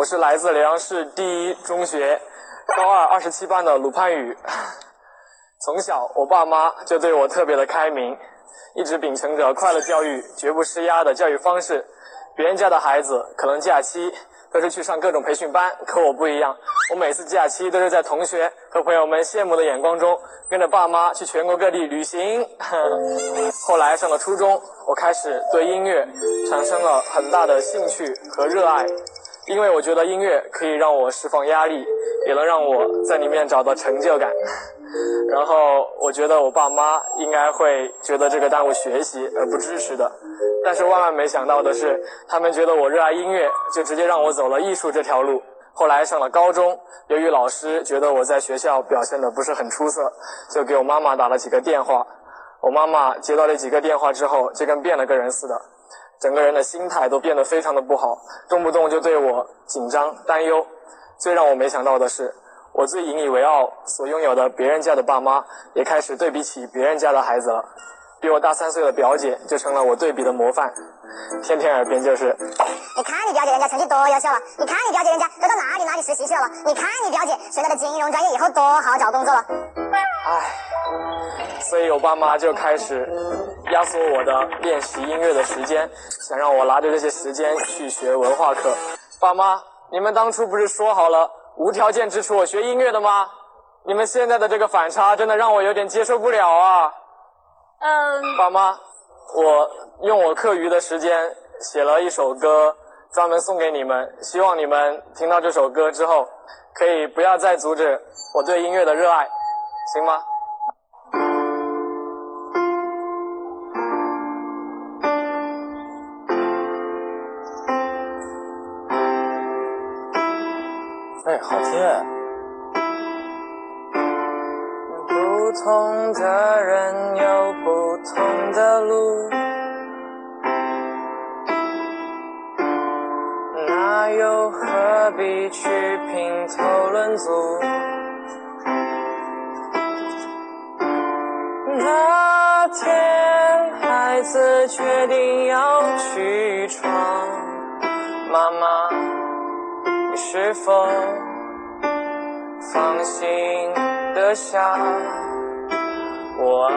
我是来自辽阳市第一中学高二二十七班的鲁盼宇。从小，我爸妈就对我特别的开明，一直秉承着快乐教育、绝不施压的教育方式。别人家的孩子可能假期都是去上各种培训班，可我不一样，我每次假期都是在同学和朋友们羡慕的眼光中，跟着爸妈去全国各地旅行。后来上了初中，我开始对音乐产生了很大的兴趣和热爱，因为我觉得音乐可以让我释放压力，也能让我在里面找到成就感。然后我觉得我爸妈应该会觉得这个耽误学习而不支持的，但是万万没想到的是，他们觉得我热爱音乐，就直接让我走了艺术这条路。后来上了高中，由于老师觉得我在学校表现的不是很出色，就给我妈妈打了几个电话。我妈妈接到这几个电话之后，就跟变了个人似的，整个人的心态都变得非常的不好，动不动就对我紧张担忧。最让我没想到的是。我最引以为傲所拥有的别人家的爸妈，也开始对比起别人家的孩子了。比我大三岁的表姐就成了我对比的模范，天天耳边就是：你看你表姐人家成绩多优秀了，你看你表姐人家都到哪里哪里实习去了，你看你表姐学的金融专业以后多好找工作了。唉，所以我爸妈就开始压缩我的练习音乐的时间，想让我拿着这些时间去学文化课。爸妈，你们当初不是说好了？无条件支持我学音乐的吗？你们现在的这个反差真的让我有点接受不了啊！嗯，爸妈，我用我课余的时间写了一首歌，专门送给你们，希望你们听到这首歌之后，可以不要再阻止我对音乐的热爱，行吗？哎，好听！不同的人有不同的路，那又何必去评头论足？那天孩子决定要去闯，妈妈。你是否放心的下我啊？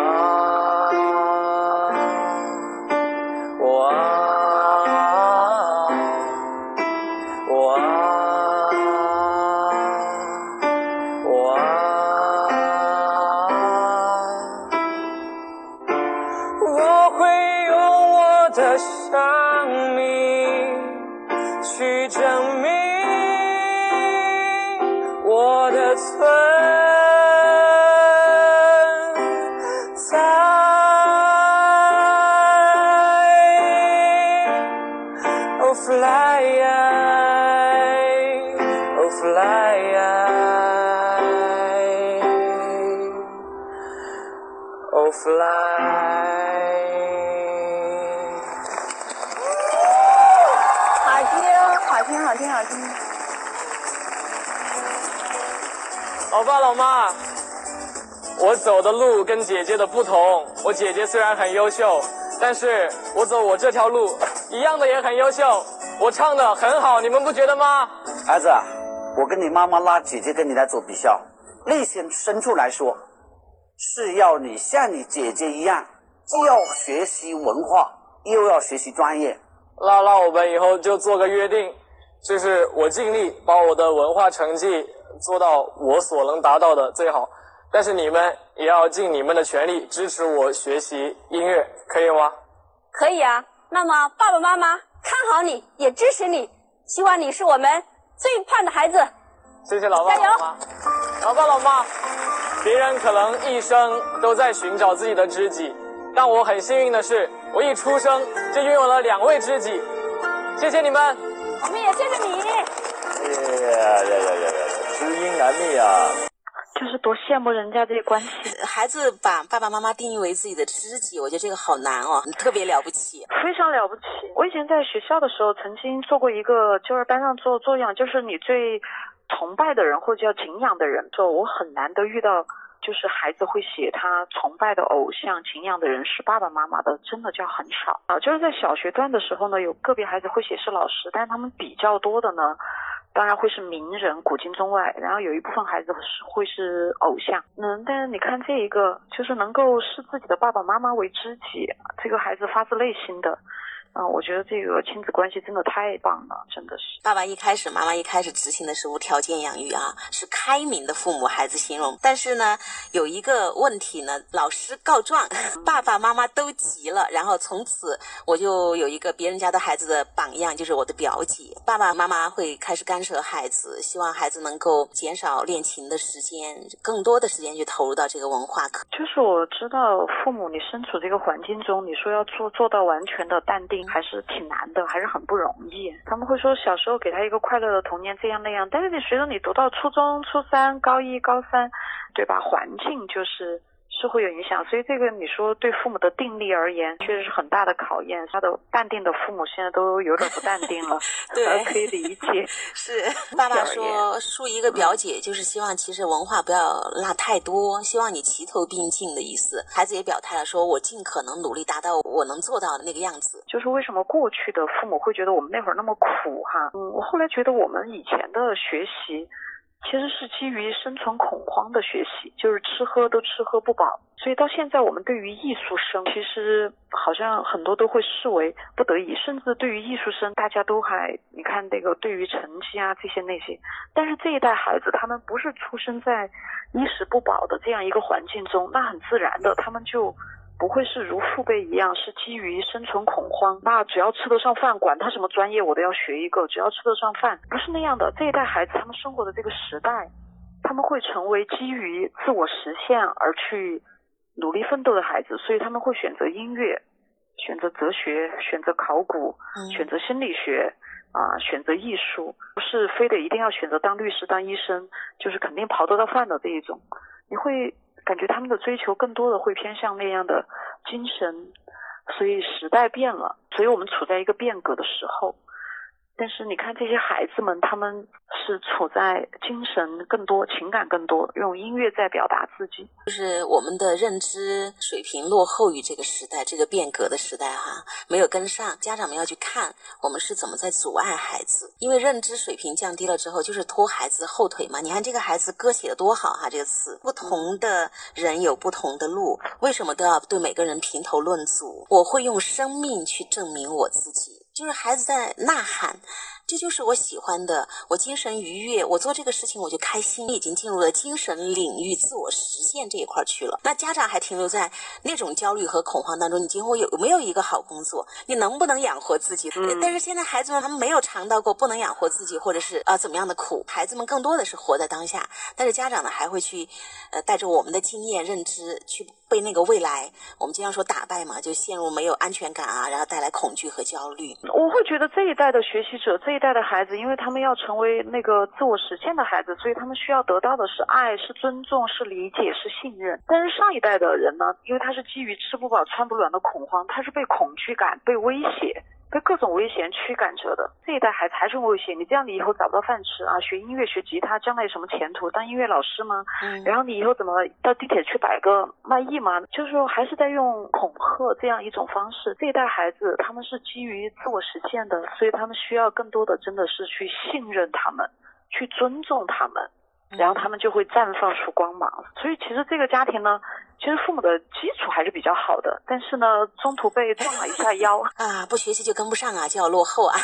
我我我啊的生命去证明。我的存在，Oh fly, 老爸老妈，我走的路跟姐姐的不同。我姐姐虽然很优秀，但是我走我这条路一样的也很优秀。我唱的很好，你们不觉得吗？儿子，我跟你妈妈拉姐姐跟你来做比较，内心深处来说，是要你像你姐姐一样，既要学习文化，又要学习专业。那那我们以后就做个约定，就是我尽力把我的文化成绩。做到我所能达到的最好，但是你们也要尽你们的全力支持我学习音乐，可以吗？可以啊。那么爸爸妈妈看好你，也支持你，希望你是我们最棒的孩子。谢谢老爸老妈。老爸老妈，别人可能一生都在寻找自己的知己，但我很幸运的是，我一出生就拥有了两位知己。谢谢你们。我们也谢谢你。呀呀呀呀呀！知音难觅啊，就是多羡慕人家这些关系。孩子把爸爸妈妈定义为自己的知己，我觉得这个好难哦，特别了不起，非常了不起。我以前在学校的时候，曾经做过一个，就是班上做作样，就是你最崇拜的人或者叫敬仰的人。就我很难得遇到，就是孩子会写他崇拜的偶像、敬仰的人是爸爸妈妈的，真的叫很少啊。就是在小学段的时候呢，有个别孩子会写是老师，但是他们比较多的呢。当然会是名人，古今中外。然后有一部分孩子是会是偶像。嗯，但是你看这一个，就是能够视自己的爸爸妈妈为知己，这个孩子发自内心的。嗯，我觉得这个亲子关系真的太棒了，真的是。爸爸一开始，妈妈一开始执行的是无条件养育啊，是开明的父母，孩子形容。但是呢，有一个问题呢，老师告状，爸爸妈妈都急了，然后从此我就有一个别人家的孩子的榜样，就是我的表姐。爸爸妈妈会开始干涉孩子，希望孩子能够减少练琴的时间，更多的时间去投入到这个文化课。就是我知道父母你身处这个环境中，你说要做做到完全的淡定。还是挺难的，还是很不容易。他们会说小时候给他一个快乐的童年，这样那样。但是你随着你读到初中、初三、高一、高三，对吧？环境就是。是会有影响，所以这个你说对父母的定力而言，确实是很大的考验。他的淡定的父母现在都有点不淡定了，对，可以理解。是爸爸说树一个表姐，就是希望其实文化不要落太多，希望你齐头并进的意思。孩子也表态了，说我尽可能努力达到我能做到的那个样子。就是为什么过去的父母会觉得我们那会儿那么苦哈？嗯，我后来觉得我们以前的学习。其实是基于生存恐慌的学习，就是吃喝都吃喝不饱，所以到现在我们对于艺术生，其实好像很多都会视为不得已，甚至对于艺术生，大家都还你看那个对于成绩啊这些那些，但是这一代孩子他们不是出生在衣食不保的这样一个环境中，那很自然的他们就。不会是如父辈一样，是基于生存恐慌。那只要吃得上饭，管他什么专业，我都要学一个。只要吃得上饭，不是那样的。这一代孩子，他们生活的这个时代，他们会成为基于自我实现而去努力奋斗的孩子，所以他们会选择音乐，选择哲学，选择考古，选择心理学，啊，选择艺术，不是非得一定要选择当律师、当医生，就是肯定刨得到饭的这一种。你会。感觉他们的追求更多的会偏向那样的精神，所以时代变了，所以我们处在一个变革的时候。但是你看这些孩子们，他们是处在精神更多、情感更多，用音乐在表达自己。就是我们的认知水平落后于这个时代，这个变革的时代哈，没有跟上。家长们要去看我们是怎么在阻碍孩子，因为认知水平降低了之后，就是拖孩子后腿嘛。你看这个孩子歌写的多好哈，这个词。不同的人有不同的路，为什么都要对每个人评头论足？我会用生命去证明我自己。就是孩子在呐喊。这就是我喜欢的，我精神愉悦，我做这个事情我就开心，已经进入了精神领域、自我实现这一块去了。那家长还停留在那种焦虑和恐慌当中，你今后有没有一个好工作？你能不能养活自己？但是现在孩子们他们没有尝到过不能养活自己，或者是啊怎么样的苦，孩子们更多的是活在当下。但是家长呢，还会去呃带着我们的经验认知去被那个未来，我们经常说打败嘛，就陷入没有安全感啊，然后带来恐惧和焦虑。我会觉得这一代的学习者这。一代的孩子，因为他们要成为那个自我实现的孩子，所以他们需要得到的是爱、是尊重、是理解、是信任。但是上一代的人呢，因为他是基于吃不饱穿不暖的恐慌，他是被恐惧感、被威胁。被各种危险驱赶着的这一代孩子还是危险。你这样，你以后找不到饭吃啊！学音乐、学吉他，将来有什么前途？当音乐老师吗？嗯。然后你以后怎么到地铁去摆个卖艺吗？就是说，还是在用恐吓这样一种方式。这一代孩子他们是基于自我实现的，所以他们需要更多的真的是去信任他们，去尊重他们。然后他们就会绽放出光芒。所以其实这个家庭呢，其实父母的基础还是比较好的，但是呢，中途被撞了一下腰 啊，不学习就跟不上啊，就要落后啊。